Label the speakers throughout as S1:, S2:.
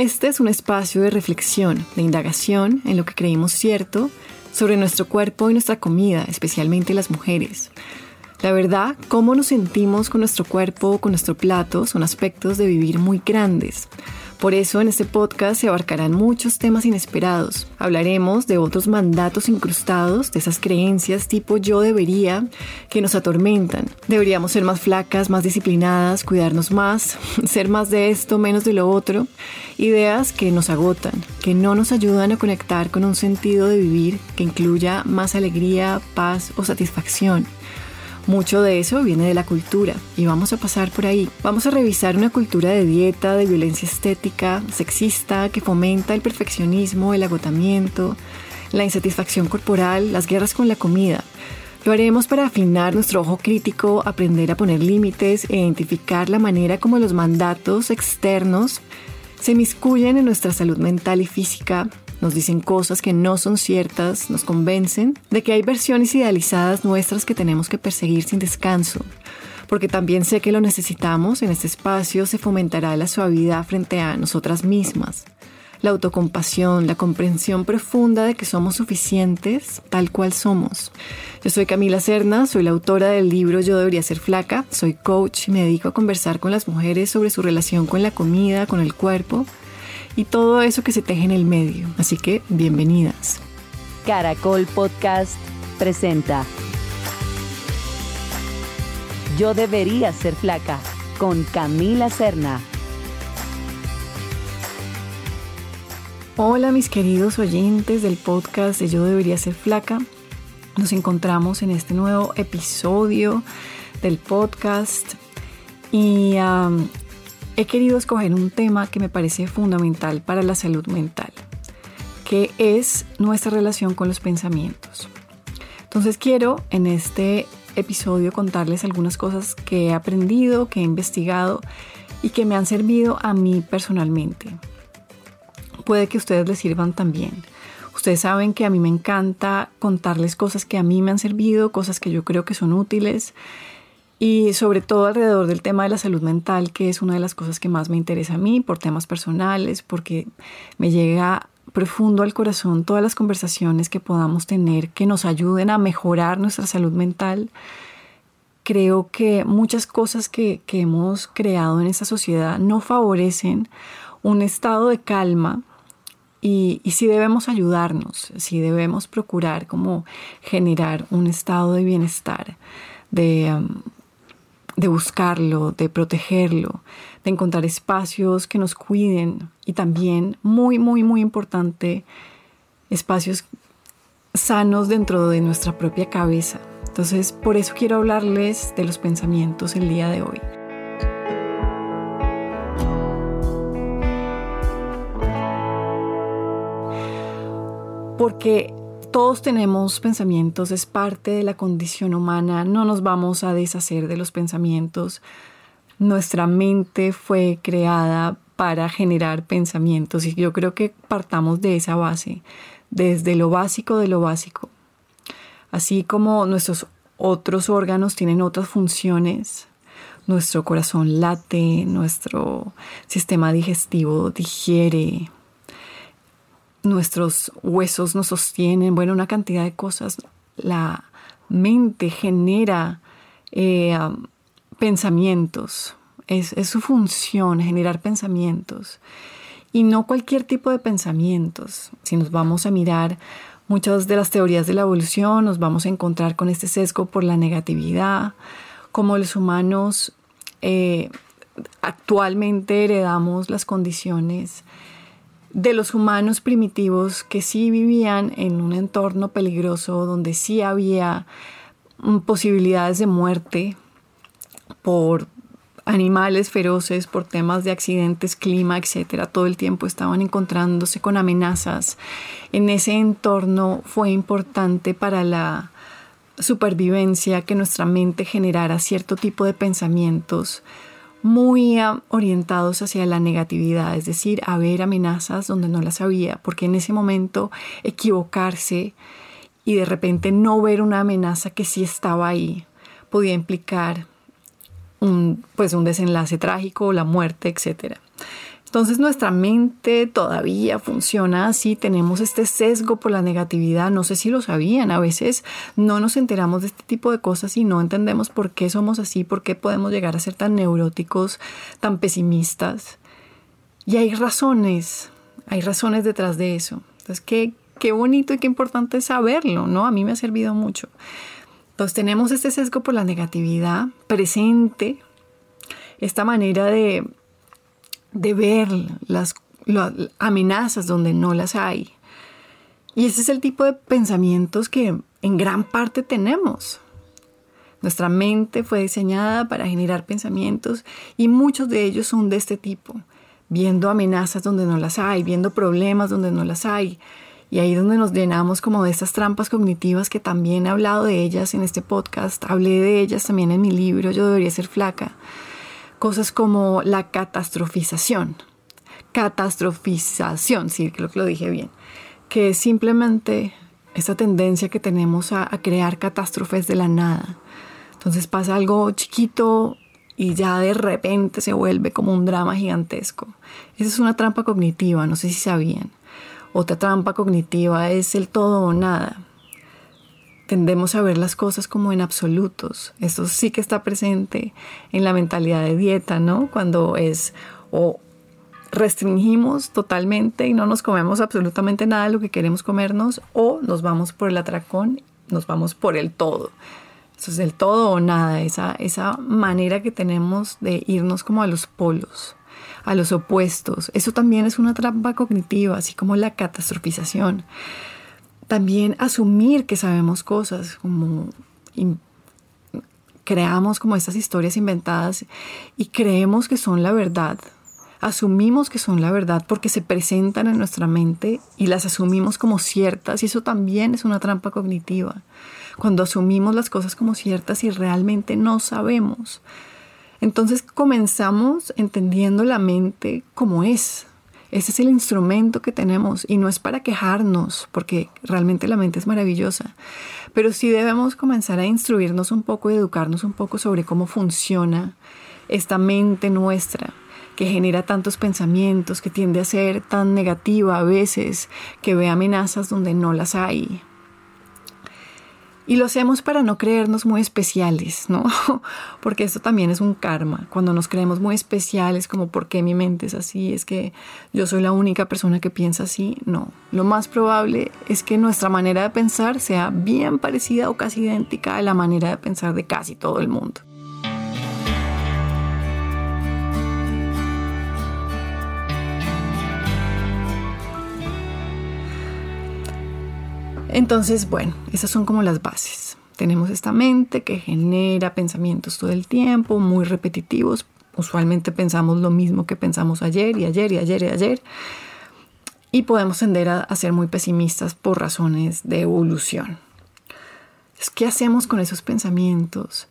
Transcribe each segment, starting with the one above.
S1: Este es un espacio de reflexión, de indagación en lo que creímos cierto sobre nuestro cuerpo y nuestra comida, especialmente las mujeres. La verdad, cómo nos sentimos con nuestro cuerpo, con nuestro plato, son aspectos de vivir muy grandes. Por eso en este podcast se abarcarán muchos temas inesperados. Hablaremos de otros mandatos incrustados, de esas creencias tipo yo debería que nos atormentan. Deberíamos ser más flacas, más disciplinadas, cuidarnos más, ser más de esto, menos de lo otro. Ideas que nos agotan, que no nos ayudan a conectar con un sentido de vivir que incluya más alegría, paz o satisfacción. Mucho de eso viene de la cultura y vamos a pasar por ahí. Vamos a revisar una cultura de dieta, de violencia estética, sexista, que fomenta el perfeccionismo, el agotamiento, la insatisfacción corporal, las guerras con la comida. Lo haremos para afinar nuestro ojo crítico, aprender a poner límites e identificar la manera como los mandatos externos se miscuyen en nuestra salud mental y física, nos dicen cosas que no son ciertas, nos convencen de que hay versiones idealizadas nuestras que tenemos que perseguir sin descanso. Porque también sé que lo necesitamos, en este espacio se fomentará la suavidad frente a nosotras mismas, la autocompasión, la comprensión profunda de que somos suficientes tal cual somos. Yo soy Camila Cerna, soy la autora del libro Yo debería ser flaca, soy coach y me dedico a conversar con las mujeres sobre su relación con la comida, con el cuerpo y todo eso que se teje en el medio. Así que bienvenidas.
S2: Caracol Podcast presenta Yo debería ser flaca con Camila Serna.
S1: Hola mis queridos oyentes del podcast de Yo debería ser flaca. Nos encontramos en este nuevo episodio del podcast y he querido escoger un tema que me parece fundamental para la salud mental, que es nuestra relación con los pensamientos. Entonces quiero en este episodio contarles algunas cosas que he aprendido, que he investigado y que me han servido a mí personalmente. Puede que a ustedes les sirvan también. Ustedes saben que a mí me encanta contarles cosas que a mí me han servido, cosas que yo creo que son útiles y sobre todo alrededor del tema de la salud mental, que es una de las cosas que más me interesa a mí por temas personales, porque me llega profundo al corazón todas las conversaciones que podamos tener que nos ayuden a mejorar nuestra salud mental. Creo que muchas cosas que, que hemos creado en esta sociedad no favorecen un estado de calma y, y sí debemos ayudarnos, sí debemos procurar como generar un estado de bienestar, de, um, de buscarlo, de protegerlo, de encontrar espacios que nos cuiden y también, muy, muy, muy importante, espacios sanos dentro de nuestra propia cabeza. Entonces, por eso quiero hablarles de los pensamientos el día de hoy. Porque todos tenemos pensamientos, es parte de la condición humana, no nos vamos a deshacer de los pensamientos. Nuestra mente fue creada para generar pensamientos y yo creo que partamos de esa base, desde lo básico de lo básico. Así como nuestros otros órganos tienen otras funciones, nuestro corazón late, nuestro sistema digestivo digiere, nuestros huesos nos sostienen, bueno, una cantidad de cosas. La mente genera eh, pensamientos, es, es, su función generar pensamientos. Y no cualquier tipo de pensamientos. Si nos vamos a mirar muchas de las teorías de la evolución, nos vamos a encontrar con este sesgo por la negatividad, como los humanos eh, actualmente heredamos las condiciones de los humanos primitivos que sí vivían en un entorno peligroso, donde sí había mm, posibilidades de muerte por animales feroces, por temas de accidentes, clima, etcétera, todo el tiempo estaban encontrándose con amenazas. En ese entorno fue importante para la supervivencia que nuestra mente generara cierto tipo de pensamientos muy orientados hacia la negatividad, es decir, a ver amenazas donde no las había, porque en ese momento equivocarse y de repente no ver una amenaza que sí estaba ahí podía implicar un, pues un desenlace trágico, la muerte, etc. Entonces nuestra mente todavía funciona así, tenemos este sesgo por la negatividad, no sé si lo sabían, a veces no nos enteramos de este tipo de cosas y no entendemos por qué somos así, por qué podemos llegar a ser tan neuróticos, tan pesimistas. Y hay razones, hay razones detrás de eso. Entonces, qué, qué bonito y qué importante saberlo, ¿no? A mí me ha servido mucho. Entonces tenemos este sesgo por la negatividad presente, esta manera de de ver las, amenazas donde no las hay. Y ese es el tipo de pensamientos que en gran parte tenemos. Nuestra mente fue diseñada para generar pensamientos y muchos de ellos son de este tipo, viendo amenazas donde no las hay, viendo problemas donde no las hay. Y ahí donde nos llenamos como de estas trampas cognitivas que también he hablado de ellas en este podcast, hablé de ellas también en mi libro Yo debería ser flaca cosas como la catastrofización. Catastrofización, sí, creo que lo dije bien. Que es simplemente esa tendencia que tenemos a, crear catástrofes de la nada. Entonces pasa algo chiquito y ya de repente se vuelve como un drama gigantesco. Esa es una trampa cognitiva, no sé si sabían. Otra trampa cognitiva es el todo o nada tendemos a ver las cosas como en absolutos. Eso sí que está presente en la mentalidad de dieta, ¿no? Cuando es o restringimos totalmente y no nos comemos absolutamente nada de lo que queremos comernos o nos vamos por el atracón, nos vamos por el todo. Eso es el todo o nada, esa, esa manera que tenemos de irnos como a los polos, a los opuestos. Eso también es una trampa cognitiva, así como la catastrofización también asumir que sabemos cosas, como creamos como estas historias inventadas y creemos que son la verdad. Asumimos que son la verdad porque se presentan en nuestra mente y las asumimos como ciertas y eso también es una trampa cognitiva. Cuando asumimos las cosas como ciertas y realmente no sabemos. Entonces comenzamos entendiendo la mente como es, ese es el instrumento que tenemos y no es para quejarnos, porque realmente la mente es maravillosa, pero sí debemos comenzar a instruirnos un poco y educarnos un poco sobre cómo funciona esta mente nuestra que genera tantos pensamientos, que tiende a ser tan negativa a veces, que ve amenazas donde no las hay, y lo hacemos para no creernos muy especiales, ¿no? Porque esto también es un karma. Cuando nos creemos muy especiales, como por qué mi mente es así, es que yo soy la única persona que piensa así, no. Lo más probable es que nuestra manera de pensar sea bien parecida o casi idéntica a la manera de pensar de casi todo el mundo. Entonces, bueno, esas son como las bases. Tenemos esta mente que genera pensamientos todo el tiempo, muy repetitivos. Usualmente pensamos lo mismo que pensamos ayer y ayer y ayer y ayer. Y podemos tender a, ser muy pesimistas por razones de evolución. ¿Qué hacemos con esos pensamientos?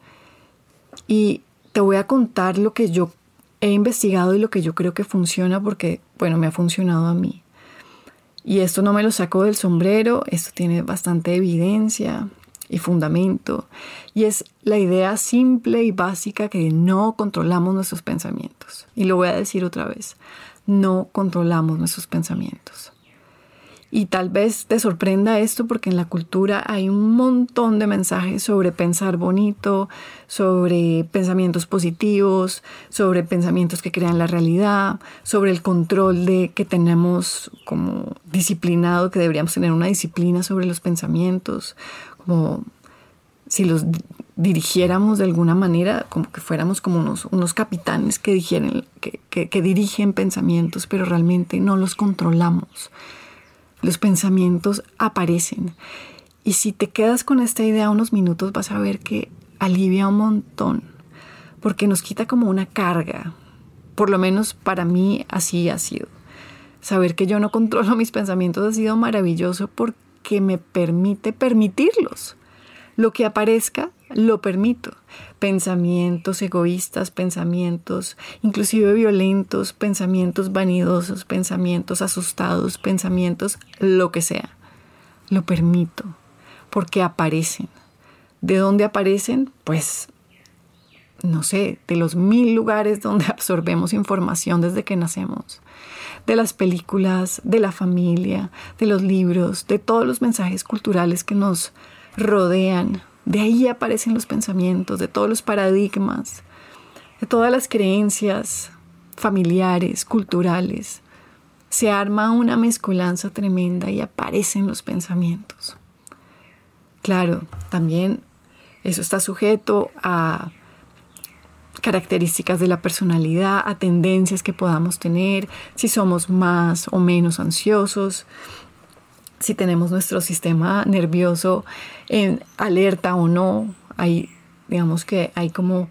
S1: Y te voy a contar lo que yo he investigado y lo que yo creo que funciona porque, bueno, me ha funcionado a mí. Y esto no me lo saco del sombrero, esto tiene bastante evidencia y fundamento. Y es la idea simple y básica que no controlamos nuestros pensamientos. Y lo voy a decir otra vez, no controlamos nuestros pensamientos. Y tal vez te sorprenda esto porque en la cultura hay un montón de mensajes sobre pensar bonito, sobre pensamientos positivos, sobre pensamientos que crean la realidad, sobre el control de que tenemos como disciplinado, que deberíamos tener una disciplina sobre los pensamientos, como si los dirigiéramos de alguna manera, como que fuéramos como unos, unos capitanes que, que, que dirigen pensamientos, pero realmente no los controlamos los pensamientos aparecen. Y si te quedas con esta idea unos minutos vas a ver que alivia un montón, porque nos quita como una carga. Por lo menos para mí así ha sido. Saber que yo no controlo mis pensamientos ha sido maravilloso porque me permite permitirlos. Lo que aparezca, lo permito. Pensamientos egoístas, pensamientos inclusive violentos, pensamientos vanidosos, pensamientos asustados, pensamientos lo que sea. Lo permito porque aparecen. ¿De dónde aparecen? Pues no sé, de los mil lugares donde absorbemos información desde que nacemos, de las películas, de la familia, de los libros, de todos los mensajes culturales que nos rodean. De ahí aparecen los pensamientos, de todos los paradigmas, de todas las creencias familiares, culturales. Se arma una mezcolanza tremenda y aparecen los pensamientos. Claro, también eso está sujeto a características de la personalidad, a tendencias que podamos tener, si somos más o menos ansiosos, si tenemos nuestro sistema nervioso en alerta o no. Hay, digamos que hay como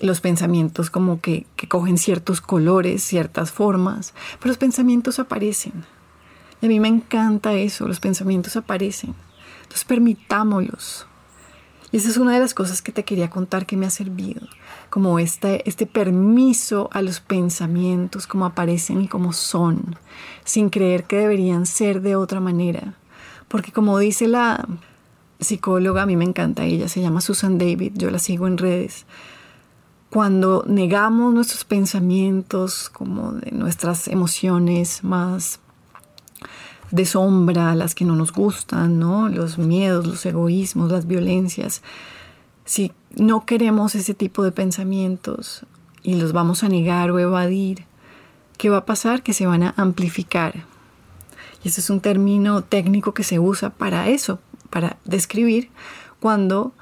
S1: los pensamientos como que, que cogen ciertos colores, ciertas formas, pero los pensamientos aparecen. Y a mí me encanta eso, los pensamientos aparecen. Entonces permitámoslos. Y esa es una de las cosas que te quería contar que me ha servido, como este, este permiso a los pensamientos como aparecen y como son, sin creer que deberían ser de otra manera. Porque como dice la psicóloga, a mí me encanta ella, se llama Susan David, yo la sigo en redes, cuando negamos nuestros pensamientos, como de nuestras emociones más de sombra, las que no nos gustan, ¿no? Los miedos, los egoísmos, las violencias. Si no queremos ese tipo de pensamientos y los vamos a negar o evadir, ¿qué va a pasar? Que se van a amplificar. Y ese es un término técnico que se usa para eso, para describir cuando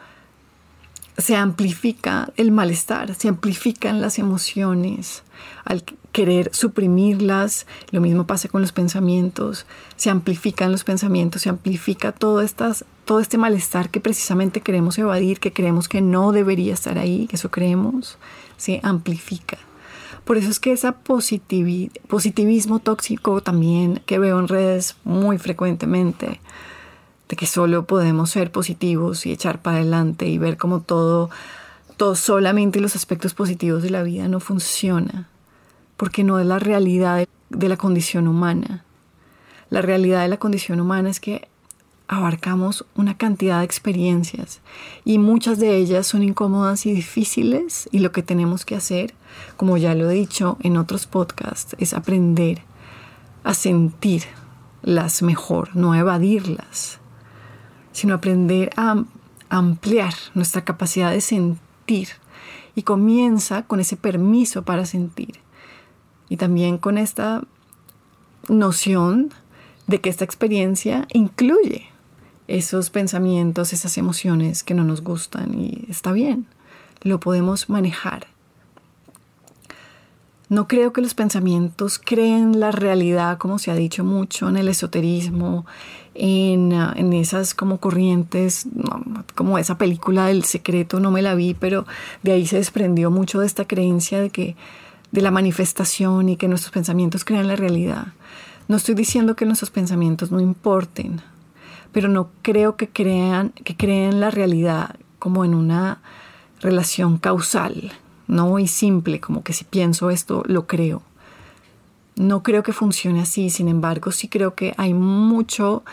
S1: se amplifica el malestar, se amplifican las emociones al querer suprimirlas. Lo mismo pasa con los pensamientos, se amplifican los pensamientos, se amplifica todo, estas, todo este malestar que precisamente queremos evadir, que creemos que no debería estar ahí, que eso creemos, se amplifica. Por eso es que ese positivismo tóxico también que veo en redes muy frecuentemente, de que solo podemos ser positivos y echar para adelante y ver como todo, todo solamente los aspectos positivos de la vida no funciona, porque no es la realidad de, la condición humana. La realidad de la condición humana es que abarcamos una cantidad de experiencias y muchas de ellas son incómodas y difíciles y lo que tenemos que hacer, como ya lo he dicho en otros podcasts, es aprender a sentirlas mejor, no evadirlas sino aprender a ampliar nuestra capacidad de sentir. Y comienza con ese permiso para sentir. Y también con esta noción de que esta experiencia incluye esos pensamientos, esas emociones que no nos gustan y está bien, lo podemos manejar. No creo que los pensamientos creen la realidad, como se ha dicho mucho en el esoterismo, en, ah, en esas como corrientes, como esa película del secreto, no me la vi, pero de ahí se desprendió mucho de esta creencia de que de la manifestación y que nuestros pensamientos crean la realidad. No estoy diciendo que nuestros pensamientos no importen, pero no creo que crean que creen la realidad como en una relación causal no muy simple, como que si pienso esto, lo creo. No creo que funcione así, sin embargo, sí creo que hay mucho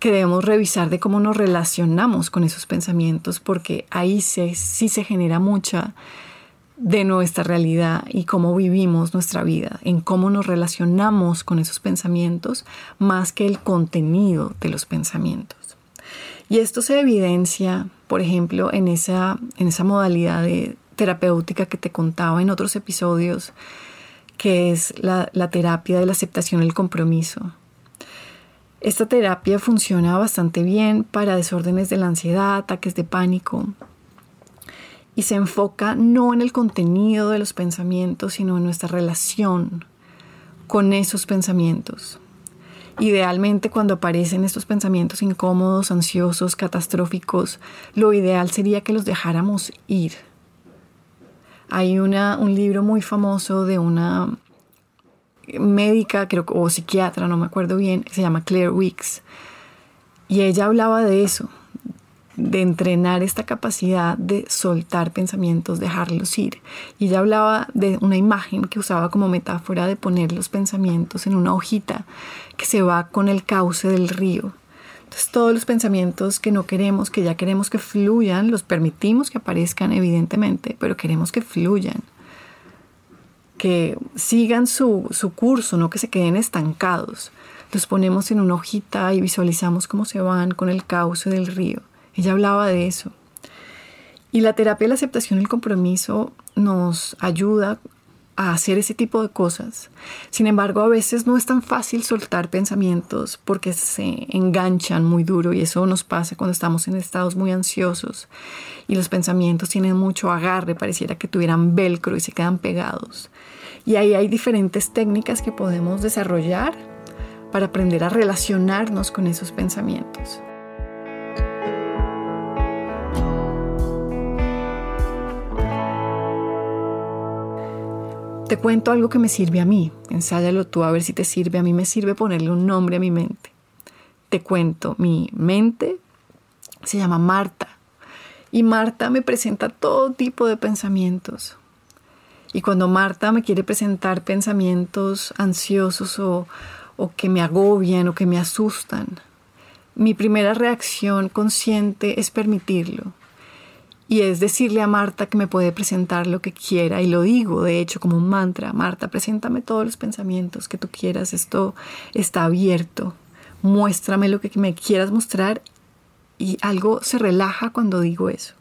S1: que debemos revisar de cómo nos relacionamos con esos pensamientos, porque ahí sí se genera mucha de nuestra realidad y cómo vivimos nuestra vida, en cómo nos relacionamos con esos pensamientos, más que el contenido de los pensamientos. Y esto se evidencia, por ejemplo, en esa, en esa modalidad de terapéutica que te contaba en otros episodios, que es la, terapia de la aceptación y el compromiso. Esta terapia funciona bastante bien para desórdenes de la ansiedad, ataques de pánico, y se enfoca no en el contenido de los pensamientos, sino en nuestra relación con esos pensamientos. Idealmente cuando aparecen estos pensamientos incómodos, ansiosos, catastróficos, lo ideal sería que los dejáramos ir, hay una, un libro muy famoso de una médica, creo, o psiquiatra, no me acuerdo bien, se llama Claire Weeks. Y ella hablaba de eso, de entrenar esta capacidad de soltar pensamientos, dejarlos ir. Y ella hablaba de una imagen que usaba como metáfora de poner los pensamientos en una hojita que se va con el cauce del río. Todos los pensamientos que no queremos, que ya queremos que fluyan, los permitimos que aparezcan evidentemente, pero queremos que fluyan, que sigan su, su curso, no que se queden estancados. Los ponemos en una hojita y visualizamos cómo se van con el cauce del río. Ella hablaba de eso. Y la terapia de la aceptación y el compromiso nos ayuda a hacer ese tipo de cosas. Sin embargo, a veces no es tan fácil soltar pensamientos porque se enganchan muy duro y eso nos pasa cuando estamos en estados muy ansiosos y los pensamientos tienen mucho agarre, pareciera que tuvieran velcro y se quedan pegados. Y ahí hay diferentes técnicas que podemos desarrollar para aprender a relacionarnos con esos pensamientos. Te cuento algo que me sirve a mí. Ensáyalo tú a ver si te sirve. A mí me sirve ponerle un nombre a mi mente. Te cuento, mi mente se llama Marta. Y Marta me presenta todo tipo de pensamientos. Y cuando Marta me quiere presentar pensamientos ansiosos o, o que me agobian o que me asustan, mi primera reacción consciente es permitirlo y es decirle a Marta que me puede presentar lo que quiera y lo digo de hecho como un mantra, Marta, preséntame todos los pensamientos que tú quieras, esto está abierto, muéstrame lo que me quieras mostrar y algo se relaja cuando digo eso,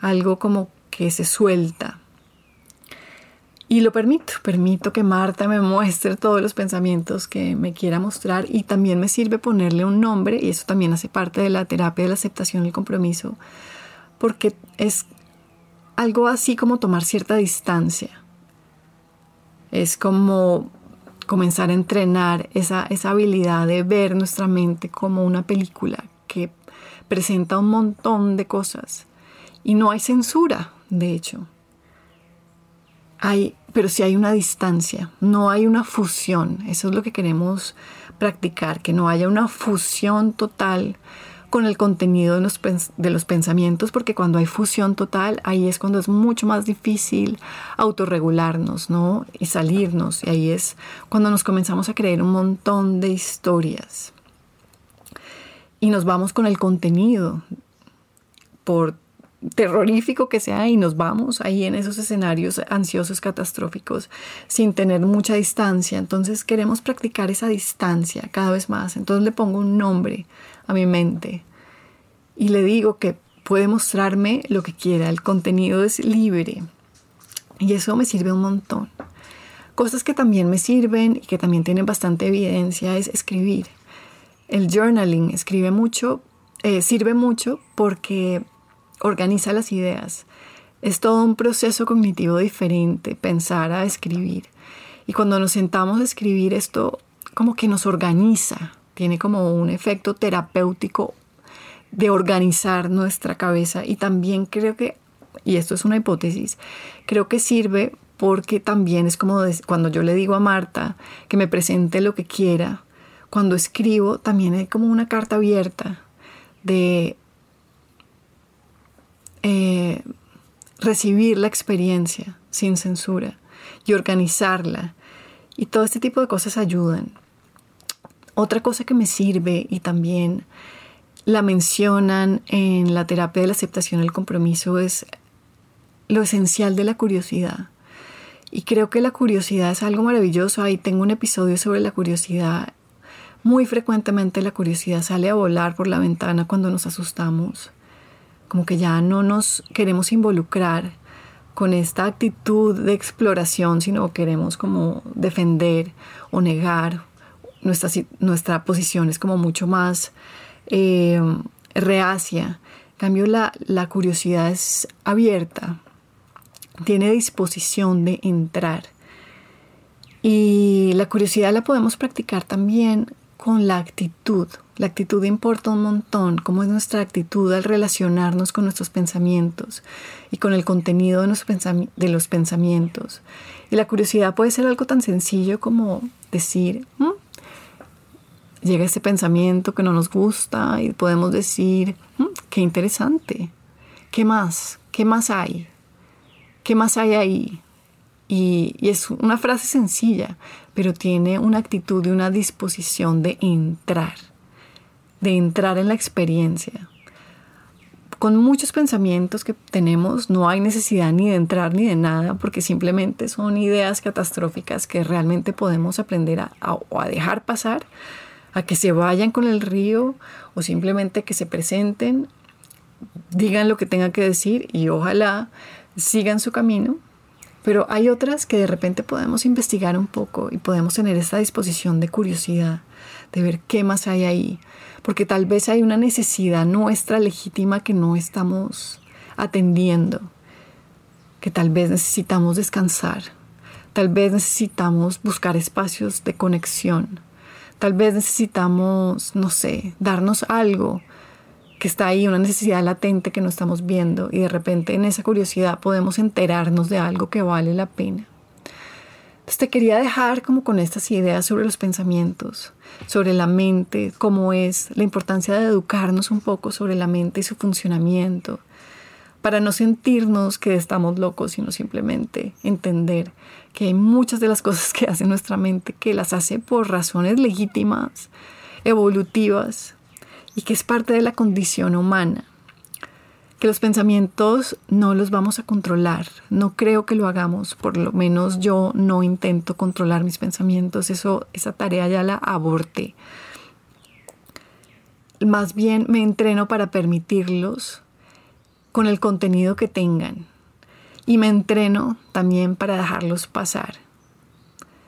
S1: algo como que se suelta. Y lo permito, permito que Marta me muestre todos los pensamientos que me quiera mostrar y también me sirve ponerle un nombre y eso también hace parte de la terapia de la aceptación y el compromiso porque es algo así como tomar cierta distancia. Es como comenzar a entrenar esa, esa habilidad de ver nuestra mente como una película que presenta un montón de cosas. Y no hay censura, de hecho. Hay, pero sí hay una distancia, no hay una fusión. Eso es lo que queremos practicar, que no haya una fusión total con el contenido de los, de los, pensamientos, porque cuando hay fusión total, ahí es cuando es mucho más difícil autorregularnos, ¿no? Y salirnos. Y ahí es cuando nos comenzamos a creer un montón de historias. Y nos vamos con el contenido, por terrorífico que sea, y nos vamos ahí en esos escenarios ansiosos, catastróficos, sin tener mucha distancia. Entonces queremos practicar esa distancia cada vez más. Entonces le pongo un nombre a mi mente y le digo que puede mostrarme lo que quiera, el contenido es libre y eso me sirve un montón. Cosas que también me sirven y que también tienen bastante evidencia es escribir. El journaling escribe mucho, eh, sirve mucho porque organiza las ideas. Es todo un proceso cognitivo diferente, pensar a escribir. Y cuando nos sentamos a escribir esto como que nos organiza, tiene como un efecto terapéutico de organizar nuestra cabeza y también creo que, y esto es una hipótesis, creo que sirve porque también es como cuando yo le digo a Marta que me presente lo que quiera, cuando escribo también hay como una carta abierta de eh, recibir la experiencia sin censura y organizarla. Y todo este tipo de cosas ayudan. Otra cosa que me sirve y también la mencionan en la terapia de la aceptación del compromiso es lo esencial de la curiosidad. Y creo que la curiosidad es algo maravilloso. Ahí tengo un episodio sobre la curiosidad. Muy frecuentemente la curiosidad sale a volar por la ventana cuando nos asustamos. Como que ya no nos queremos involucrar con esta actitud de exploración, sino queremos como defender o negar nuestra, nuestra posición es como mucho más eh, reacia. En cambio, la, la curiosidad es abierta, tiene disposición de entrar. Y la curiosidad la podemos practicar también con la actitud. La actitud importa un montón, cómo es nuestra actitud al relacionarnos con nuestros pensamientos y con el contenido de, de los pensamientos. Y la curiosidad puede ser algo tan sencillo como decir, mm, llega ese pensamiento que no nos gusta y podemos decir, mm, qué interesante, ¿qué más? ¿Qué más hay? ¿Qué más hay ahí? Y, es una frase sencilla, pero tiene una actitud y una disposición de entrar. De entrar en la experiencia. Con muchos pensamientos que tenemos no hay necesidad ni de entrar ni de nada porque simplemente son ideas catastróficas que realmente podemos aprender a, a dejar pasar, a que se vayan con el río o simplemente que se presenten, digan lo que tengan que decir y ojalá sigan su camino pero hay otras que de repente podemos investigar un poco y podemos tener esta disposición de curiosidad, de ver qué más hay ahí, porque tal vez hay una necesidad nuestra legítima que no estamos atendiendo, que tal vez necesitamos descansar, tal vez necesitamos buscar espacios de conexión, tal vez necesitamos, no sé, darnos algo que está ahí, una necesidad latente que no estamos viendo y de repente en esa curiosidad podemos enterarnos de algo que vale la pena. Entonces te quería dejar como con estas ideas sobre los pensamientos, sobre la mente, cómo es, la importancia de educarnos un poco sobre la mente y su funcionamiento, para no sentirnos que estamos locos, sino simplemente entender que hay muchas de las cosas que hace nuestra mente que las hace por razones legítimas, evolutivas, y que es parte de la condición humana. Que los pensamientos no los vamos a controlar. No creo que lo hagamos, por lo menos yo no intento controlar mis pensamientos. Eso, esa tarea ya la aborté. Más bien me entreno para permitirlos con el contenido que tengan. Y me entreno también para dejarlos pasar.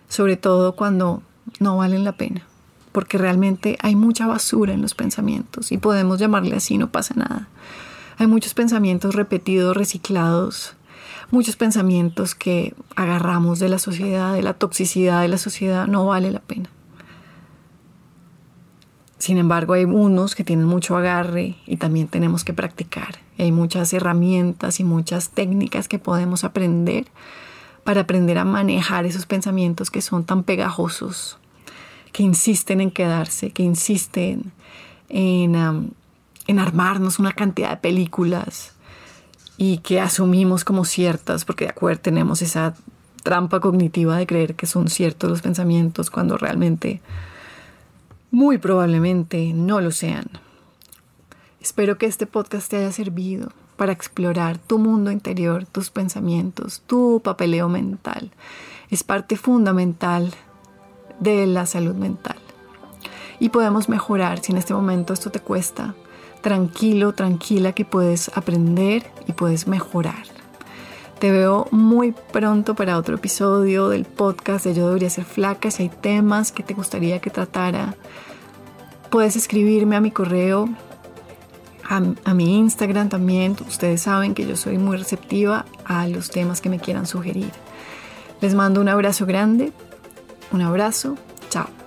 S1: Sobre todo cuando no valen la pena porque realmente hay mucha basura en los pensamientos y podemos llamarle así, no pasa nada. Hay muchos pensamientos repetidos, reciclados, muchos pensamientos que agarramos de la sociedad, de la toxicidad de la sociedad, no vale la pena. Sin embargo, hay unos que tienen mucho agarre y también tenemos que practicar. Hay muchas herramientas y muchas técnicas que podemos aprender para aprender a manejar esos pensamientos que son tan pegajosos, que insisten en quedarse, que insisten en, en armarnos una cantidad de películas y que asumimos como ciertas, porque de acuerdo tenemos esa trampa cognitiva de creer que son ciertos los pensamientos cuando realmente muy probablemente no lo sean. Espero que este podcast te haya servido para explorar tu mundo interior, tus pensamientos, tu papeleo mental. Es parte fundamental de la salud mental. Y podemos mejorar si en este momento esto te cuesta. Tranquilo, tranquila que puedes aprender y puedes mejorar. Te veo muy pronto para otro episodio del podcast de Yo debería ser flaca. Si hay temas que te gustaría que tratara, puedes escribirme a mi correo, a, a, mi Instagram también. Ustedes saben que yo soy muy receptiva a los temas que me quieran sugerir. Les mando un abrazo grande un abrazo, chao.